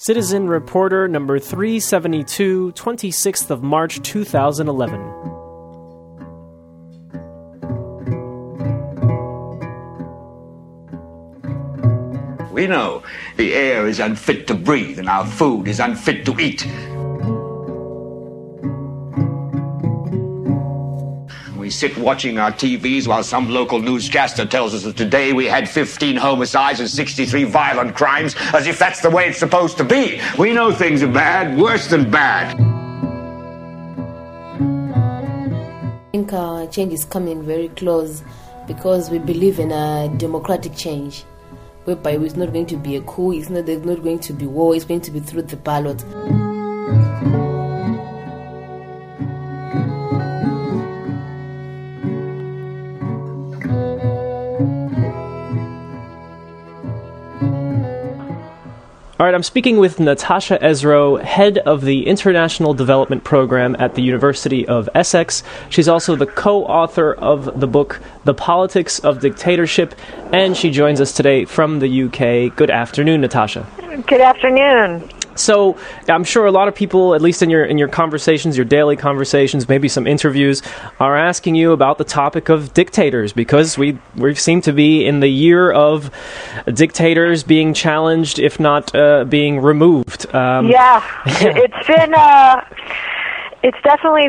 Citizen Reporter number 372, 26th of March 2011. We know the air is unfit to breathe and our food is unfit to eat. Sit watching our TVs while some local newscaster tells us that today we had 15 homicides and 63 violent crimes, as if that's the way it's supposed to be. We know things are bad, worse than bad. I think uh, change is coming very close because we believe in a democratic change whereby it's not going to be a coup, it's not, there's not going to be war, it's going to be through the ballot. Right, I'm speaking with Natasha Ezrow, head of the International Development Program at the University of Essex. She's also the co author of the book, The Politics of Dictatorship, and she joins us today from the UK. Good afternoon, Natasha. Good afternoon. So I'm sure a lot of people, at least in your in your conversations, your daily conversations, maybe some interviews, are asking you about the topic of dictators because we we seem to be in the year of dictators being challenged, if not uh, being removed. Um, yeah, it's been. Uh, it's definitely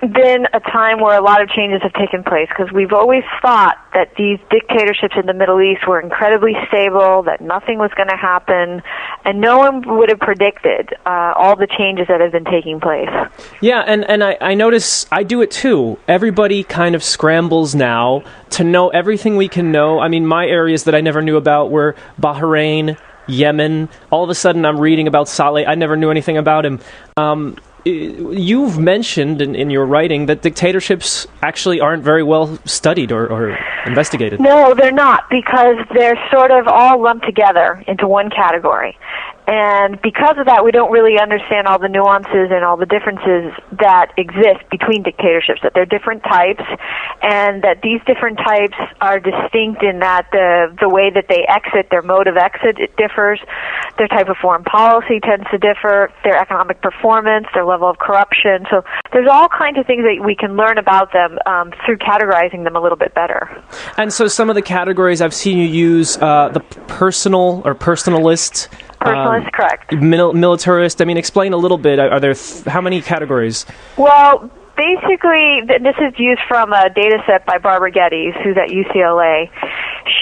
been a time where a lot of changes have taken place because we've always thought that these dictatorships in the Middle East were incredibly stable, that nothing was going to happen, and no one would have predicted uh, all the changes that have been taking place. Yeah, and, and I, I notice I do it too. Everybody kind of scrambles now to know everything we can know. I mean, my areas that I never knew about were Bahrain, Yemen. All of a sudden, I'm reading about Saleh. I never knew anything about him. Um, Uh, you've mentioned in, in, your writing that dictatorships actually aren't very well studied or, or, investigated. No, they're not because they're sort of all lumped together into one category. And because of that, we don't really understand all the nuances and all the differences that exist between dictatorships, that they're different types, and that these different types are distinct in that the, the way that they exit, their mode of exit, it differs. Their type of foreign policy tends to differ, their economic performance, their level of corruption. So there's all kinds of things that we can learn about them um, through categorizing them a little bit better. And so some of the categories I've seen you use, uh, the personal or personalist, Personalist, um, correct. Mil- militarist. I mean, explain a little bit. Are there th- how many categories? Well, basically, this is used from a data set by Barbara Geddes, who's at UCLA.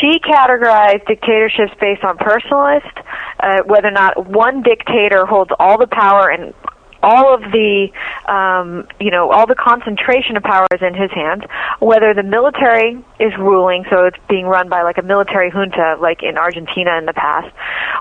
She categorized dictatorships based on personalist, uh, whether or not one dictator holds all the power and all of the um, you know all the concentration of power is in his hands. Whether the military is ruling, so it's being run by like a military junta, like in Argentina in the past,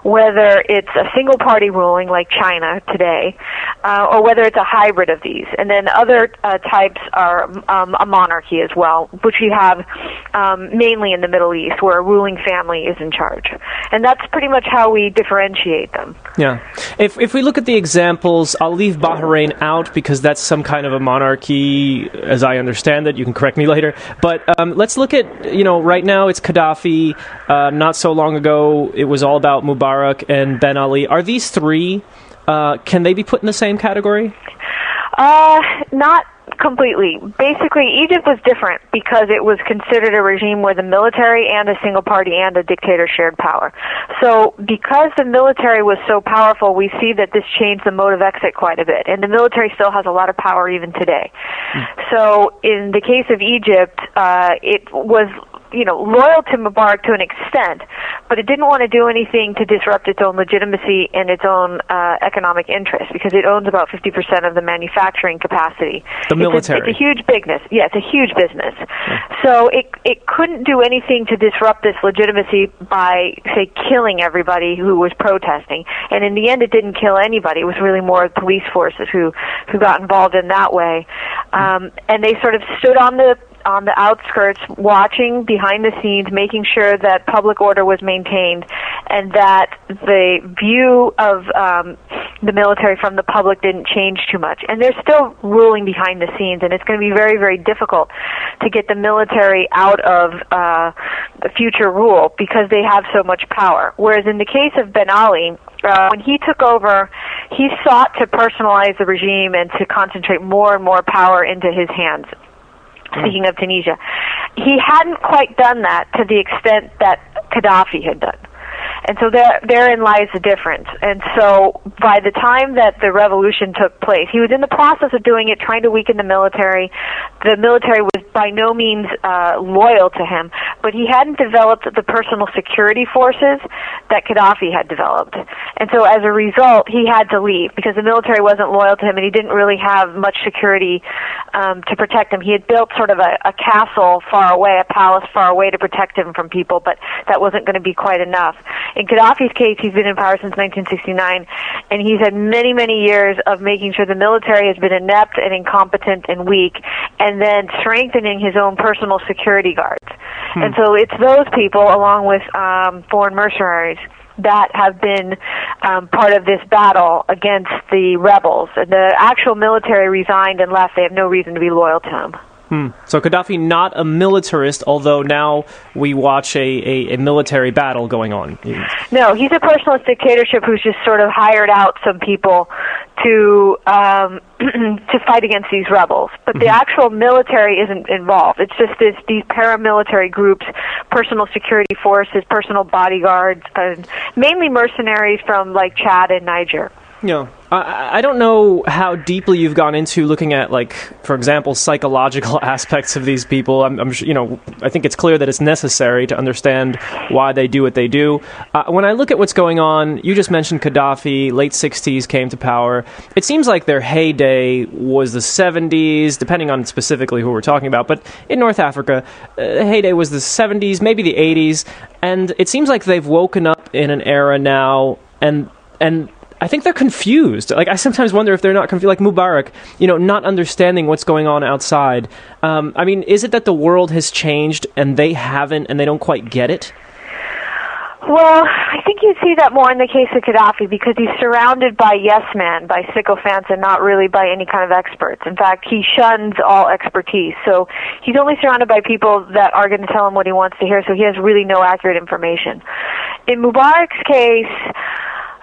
whether it's a single party ruling like China today, uh, or whether it's a hybrid of these. And then other uh, types are um, a monarchy as well, which we have um, mainly in the Middle East, where a ruling family is in charge. And that's pretty much how we differentiate them. Yeah. If if we look at the examples, I'll leave Bahrain out because that's some kind of a monarchy, as I understand it. You can correct me later. But um, let's look at, you know, right now it's Gaddafi. Uh, not so long ago, it was all about Mubarak and Ben Ali. Are these three, uh, can they be put in the same category? Uh, not completely. Basically, Egypt was different because it was considered a regime where the military and a single party and a dictator shared power. So, because the military was so powerful, we see that this changed the mode of exit quite a bit. And the military still has a lot of power even today. Mm. So, in the case of Egypt, uh, it was you know, loyal to Mubarak to an extent, but it didn't want to do anything to disrupt its own legitimacy and its own uh, economic interest because it owns about 50% of the manufacturing capacity. The military. It's a, it's a huge business. Yeah, it's a huge business. Yeah. So it it couldn't do anything to disrupt this legitimacy by say killing everybody who was protesting. And in the end, it didn't kill anybody. It was really more police forces who who got involved in that way. Um, and they sort of stood on the on the outskirts watching behind the scenes, making sure that public order was maintained and that the view of um, the military from the public didn't change too much. And they're still ruling behind the scenes, and it's going to be very, very difficult to get the military out of uh, the future rule because they have so much power. Whereas in the case of Ben Ali, uh, when he took over, he sought to personalize the regime and to concentrate more and more power into his hands. Speaking of Tunisia, he hadn't quite done that to the extent that Gaddafi had done. And so there, therein lies the difference. And so by the time that the revolution took place, he was in the process of doing it, trying to weaken the military. The military was by no means uh, loyal to him, but he hadn't developed the personal security forces that Gaddafi had developed. And so as a result, he had to leave because the military wasn't loyal to him and he didn't really have much security um, to protect him. He had built sort of a, a castle far away, a palace far away to protect him from people, but that wasn't going to be quite enough. In Gaddafi's case, he's been in power since 1969, and he's had many, many years of making sure the military has been inept and incompetent and weak, and then strengthening his own personal security guards. Hmm. And so it's those people, along with um, foreign mercenaries, that have been um, part of this battle against the rebels. The actual military resigned and left. They have no reason to be loyal to him. Hmm. So Gaddafi not a militarist, although now we watch a, a, a, military battle going on. No, he's a personalist dictatorship who's just sort of hired out some people to um, to fight against these rebels. But mm-hmm. the actual military isn't involved. It's just this, these paramilitary groups, personal security forces, personal bodyguards, and mainly mercenaries from like Chad and Niger. Yeah. I, I don't know how deeply you've gone into looking at, like, for example, psychological aspects of these people. I'm, I'm you know, I think it's clear that it's necessary to understand why they do what they do. Uh, when I look at what's going on, you just mentioned Gaddafi, late 60s came to power. It seems like their heyday was the 70s, depending on specifically who we're talking about. But in North Africa, uh, heyday was the 70s, maybe the 80s, and it seems like they've woken up in an era now, and and I think they're confused. Like I sometimes wonder if they're not confused. Like Mubarak, you know, not understanding what's going on outside. Um, I mean, is it that the world has changed and they haven't, and they don't quite get it? Well, I think you see that more in the case of Gaddafi because he's surrounded by yes men, by sycophants, and not really by any kind of experts. In fact, he shuns all expertise. So he's only surrounded by people that are going to tell him what he wants to hear. So he has really no accurate information. In Mubarak's case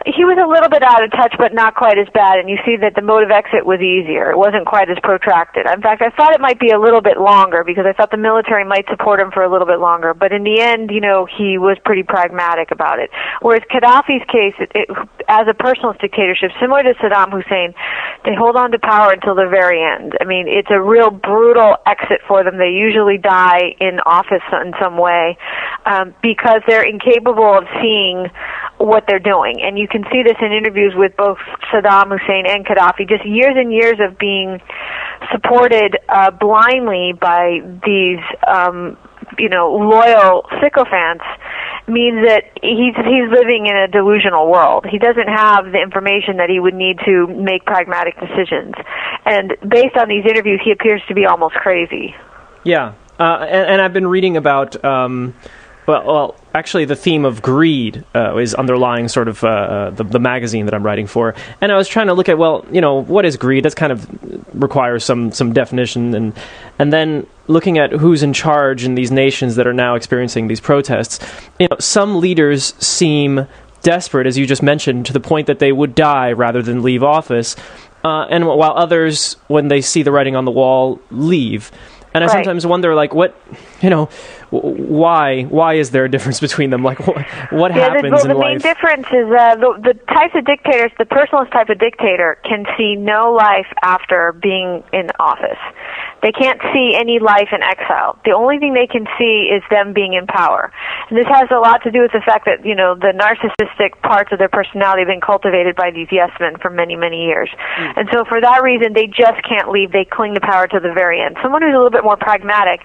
he was a little bit out of touch, but not quite as bad. And you see that the mode of exit was easier. It wasn't quite as protracted. In fact, I thought it might be a little bit longer because I thought the military might support him for a little bit longer. But in the end, you know, he was pretty pragmatic about it. Whereas Gaddafi's case, it, it, as a personalist dictatorship, similar to Saddam Hussein, they hold on to power until the very end. I mean, it's a real brutal exit for them. They usually die in office in some way um, because they're incapable of seeing what they're doing. And you can see this in interviews with both Saddam Hussein and Gaddafi, just years and years of being supported uh, blindly by these, um, you know, loyal sycophants means that he's he's living in a delusional world. He doesn't have the information that he would need to make pragmatic decisions. And based on these interviews, he appears to be almost crazy. Yeah, uh, and, and, I've been reading about. Um, well, well, actually, the theme of greed uh, is underlying sort of uh, uh, the, the, magazine that I'm writing for, and I was trying to look at well, you know, what is greed? That's kind of requires some some definition, and and then looking at who's in charge in these nations that are now experiencing these protests. You know, some leaders seem desperate, as you just mentioned, to the point that they would die rather than leave office, uh, and while others, when they see the writing on the wall, leave. And I right. sometimes wonder, like, what, you know, why why is there a difference between them? Like, what, what yeah, happens the, well, in the life? The main difference is uh, the, the types of dictators. The personalist type of dictator can see no life after being in office. They can't see any life in exile. The only thing they can see is them being in power. And this has a lot to do with the fact that, you know, the narcissistic parts of their personality have been cultivated by these yes men for many, many years. Mm. And so for that reason, they just can't leave. They cling to power to the very end. Someone who's a little bit more pragmatic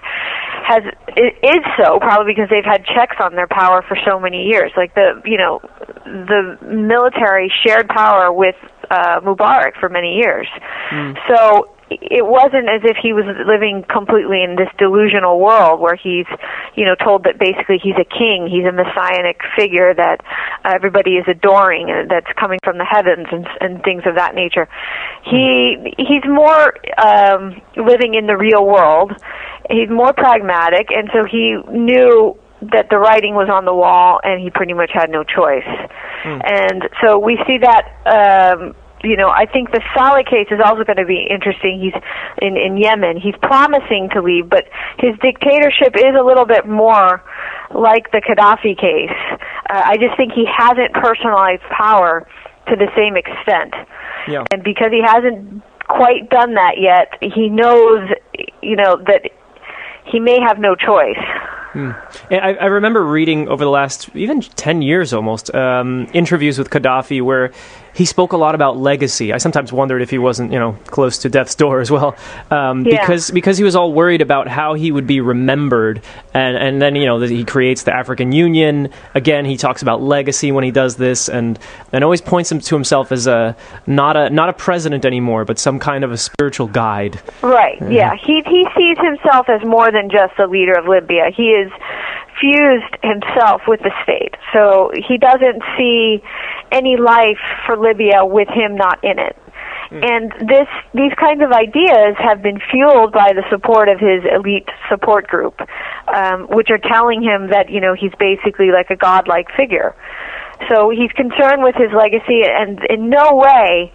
has is so probably because they've had checks on their power for so many years. Like the, you know, the military shared power with uh, Mubarak for many years. Mm. So it wasn't as if he was living completely in this delusional world where he's, you know, told that basically he's a king, he's a messianic figure that everybody is adoring and that's coming from the heavens and, and things of that nature. He he's more um, living in the real world. He's more pragmatic, and so he knew that the writing was on the wall, and he pretty much had no choice. Mm. And so we see that. Um, you know, I think the Saleh case is also going to be interesting. He's in in Yemen. He's promising to leave, but his dictatorship is a little bit more like the Gaddafi case. Uh, I just think he hasn't personalized power to the same extent. Yeah. And because he hasn't quite done that yet, he knows, you know, that he may have no choice. Hmm. I, I, remember reading over the last even 10 years almost um, interviews with Gaddafi where he spoke a lot about legacy. I sometimes wondered if he wasn't, you know, close to death's door as well, um, yeah. because because he was all worried about how he would be remembered, and and then you know he creates the African Union again. He talks about legacy when he does this, and and always points him to himself as a not a not a president anymore, but some kind of a spiritual guide. Right. Mm-hmm. Yeah. He he sees himself as more than just the leader of Libya. He is fused himself with the state. So he doesn't see any life for Libya with him not in it. Mm. And this, these kinds of ideas have been fueled by the support of his elite support group, um, which are telling him that you know he's basically like a godlike figure. So he's concerned with his legacy, and in no way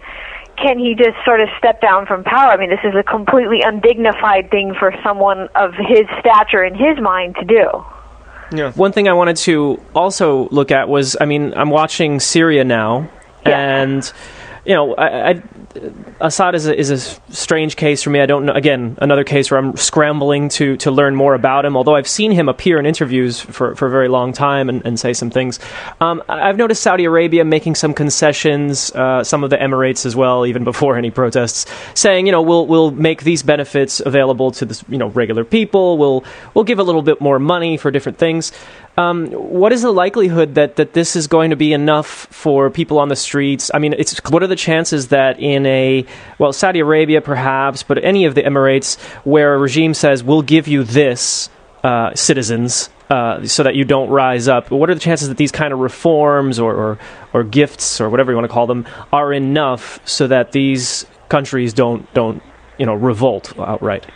can he just sort of step down from power? I mean, this is a completely undignified thing for someone of his stature in his mind to do. Yeah. One thing I wanted to also look at was, I mean, I'm watching Syria now, yeah. and you know, I, I, Assad is a, is a strange case for me. I don't know. Again, another case where I'm scrambling to to learn more about him. Although I've seen him appear in interviews for, for a very long time and, and say some things. Um, I've noticed Saudi Arabia making some concessions. Uh, some of the Emirates as well, even before any protests, saying you know we'll we'll make these benefits available to the you know regular people. We'll we'll give a little bit more money for different things. Um, what is the likelihood that, that this is going to be enough for people on the streets? I mean, it's what are the chances that in a well, Saudi Arabia perhaps, but any of the Emirates where a regime says we'll give you this, uh, citizens, uh, so that you don't rise up. What are the chances that these kind of reforms or, or, or gifts or whatever you want to call them are enough so that these countries don't don't you know revolt outright?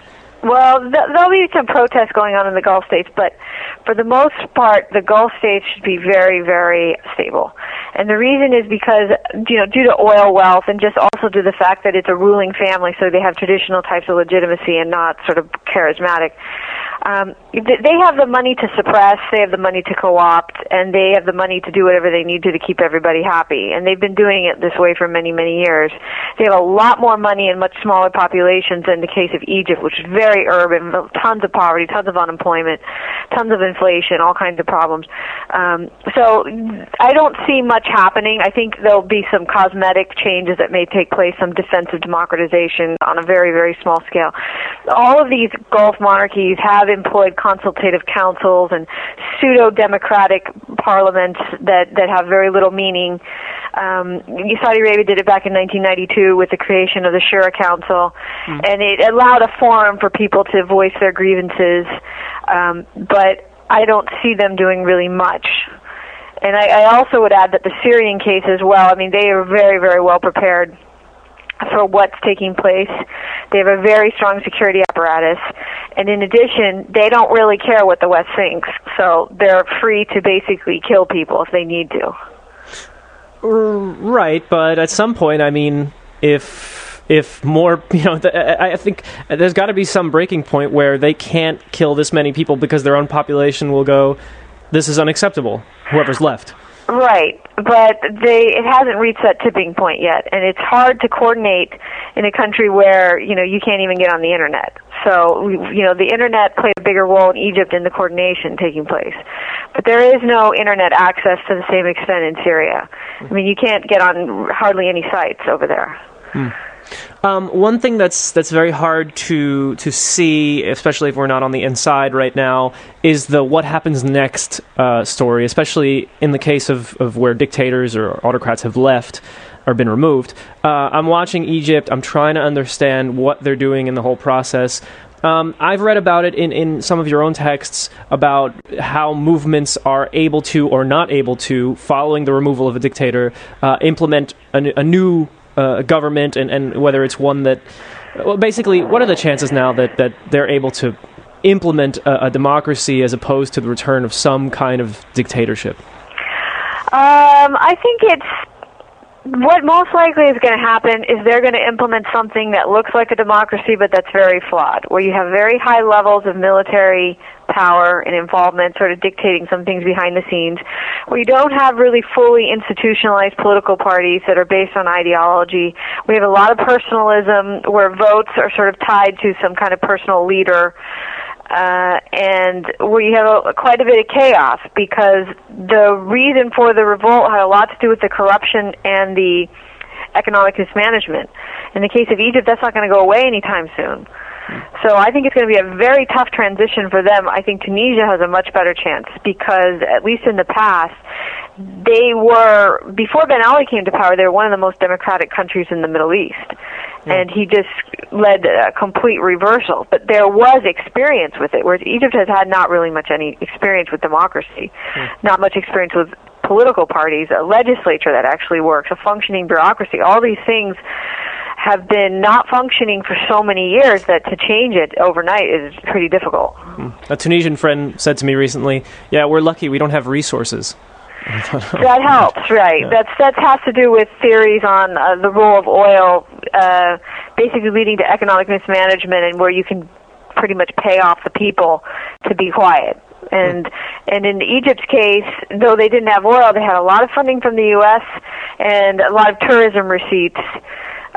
Well, th- there'll be some protests going on in the Gulf states, but for the most part, the Gulf states should be very, very stable. And the reason is because, you know, due to oil wealth and just also to the fact that it's a ruling family, so they have traditional types of legitimacy and not sort of charismatic um, they have the money to suppress, they have the money to co-opt, and they have the money to do whatever they need to to keep everybody happy. And they've been doing it this way for many, many years. They have a lot more money and much smaller populations than the case of Egypt, which is very urban, tons of poverty, tons of unemployment, tons of inflation, all kinds of problems. Um, so I don't see much happening. I think there'll be some cosmetic changes that may take place, some defensive democratization on a very, very small scale. All of these Gulf monarchies have employed consultative councils and pseudo democratic parliaments that, that have very little meaning. Um, Saudi Arabia did it back in 1992 with the creation of the Shura Council, mm. and it allowed a forum for people to voice their grievances. Um, but I don't see them doing really much. And I, I also would add that the Syrian case as well. I mean, they are very, very well prepared for what's taking place. They have a very strong security apparatus. And in addition, they don't really care what the West thinks. So they're free to basically kill people if they need to. Right, but at some point, I mean, if if more, you know, I think there's got to be some breaking point where they can't kill this many people because their own population will go, this is unacceptable. Whoever's left. Right, but they it hasn't reached that tipping point yet, and it's hard to coordinate in a country where you know you can't even get on the internet. So you know the internet played a bigger role in Egypt in the coordination taking place, but there is no internet access to the same extent in Syria. I mean, you can't get on hardly any sites over there. Hmm. Um, one thing that's that's very hard to to see, especially if we're not on the inside right now, is the what happens next uh, story. Especially in the case of, of where dictators or autocrats have left, or been removed. Uh, I'm watching Egypt. I'm trying to understand what they're doing in the whole process. Um, I've read about it in, in some of your own texts about how movements are able to or not able to, following the removal of a dictator, uh, implement a, a new uh, government and, and whether it's one that. Well, basically, what are the chances now that, that they're able to implement a, a democracy as opposed to the return of some kind of dictatorship? Um, I think it's what most likely is going to happen is they're going to implement something that looks like a democracy, but that's very flawed, where you have very high levels of military power and involvement sort of dictating some things behind the scenes, where you don't have really fully institutionalized political parties that are based on ideology. We have a lot of personalism where votes are sort of tied to some kind of personal leader uh, and where you have a, quite a bit of chaos because the reason for the revolt had a lot to do with the corruption and the economic mismanagement. In the case of Egypt, that's not going to go away anytime soon. So I think it's going to be a very tough transition for them. I think Tunisia has a much better chance because, at least in the past, they were before Ben Ali came to power. They were one of the most democratic countries in the Middle East, and he just led a complete reversal. But there was experience with it, whereas Egypt has had not really much any experience with democracy, hmm. not much experience with political parties, a legislature that actually works, a functioning bureaucracy. All these things have been not functioning for so many years that to change it overnight is pretty difficult. A Tunisian friend said to me recently, "Yeah, we're lucky we don't have resources." that helps, right? That's that has to do with theories on uh, the role of oil, uh, basically leading to economic mismanagement, and where you can pretty much pay off the people to be quiet. And and in Egypt's case, though they didn't have oil, they had a lot of funding from the U.S. and a lot of tourism receipts.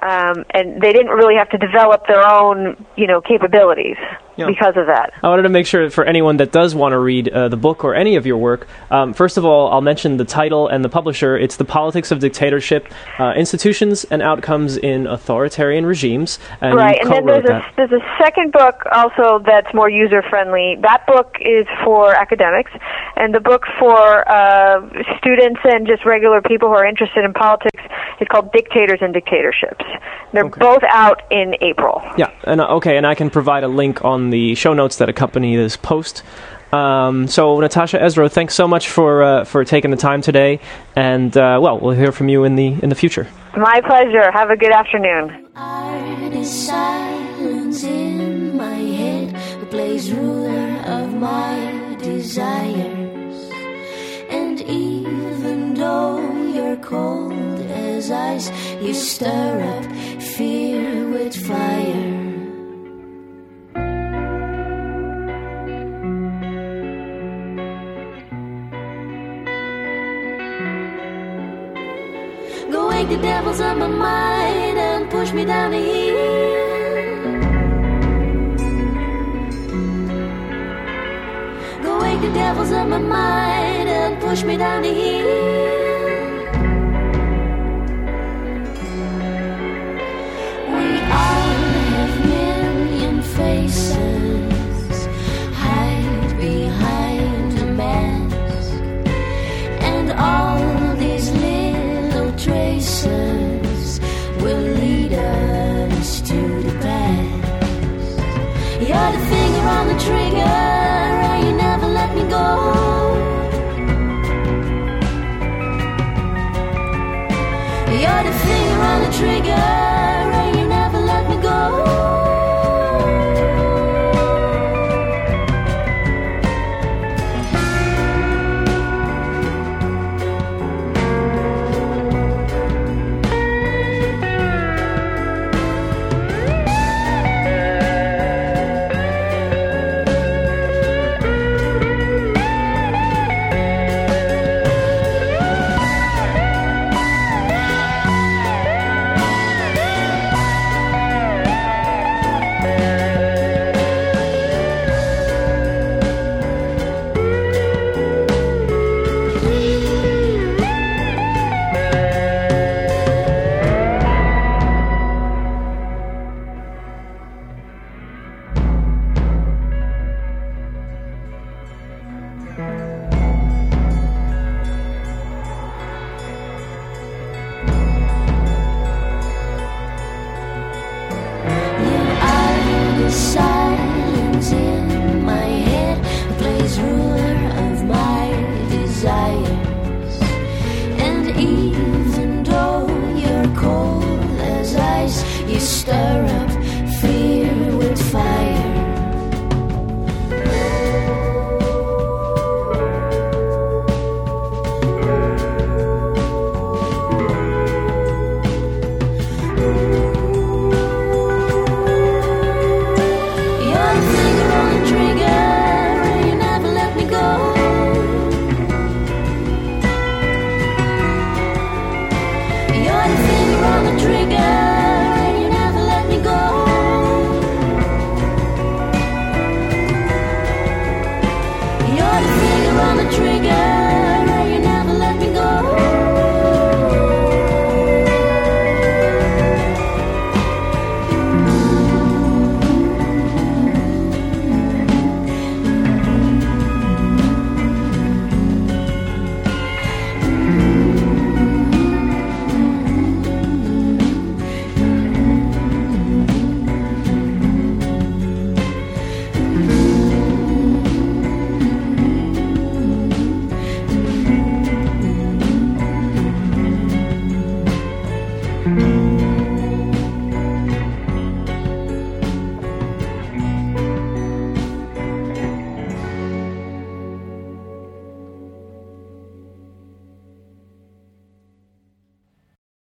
Um, and they didn't really have to develop their own, you know, capabilities Because of that. I wanted to make sure for anyone that does want to read uh, the book or any of your work, um, first of all, I'll mention the title and the publisher. It's The Politics of Dictatorship uh, Institutions and Outcomes in Authoritarian Regimes. And right, and then there's a, there's a second book also that's more user friendly. That book is for academics, and the book for uh, students and just regular people who are interested in politics is called Dictators and Dictatorships. They're Okay. both out in April. Yeah, and uh, okay, and I can provide a link on the show notes that accompany this post. Um, so, Natasha Ezrow, thanks so much for uh, for taking the time today, and uh, well, we'll hear from you in the in the future. My pleasure. Have a good afternoon. Art is silence in my head, who plays ruler of my desires. And even though you're cold as ice, you stir up fear with fire. The devils of my mind and push me down the hill. Go wake the devils of my mind and push me down the hill.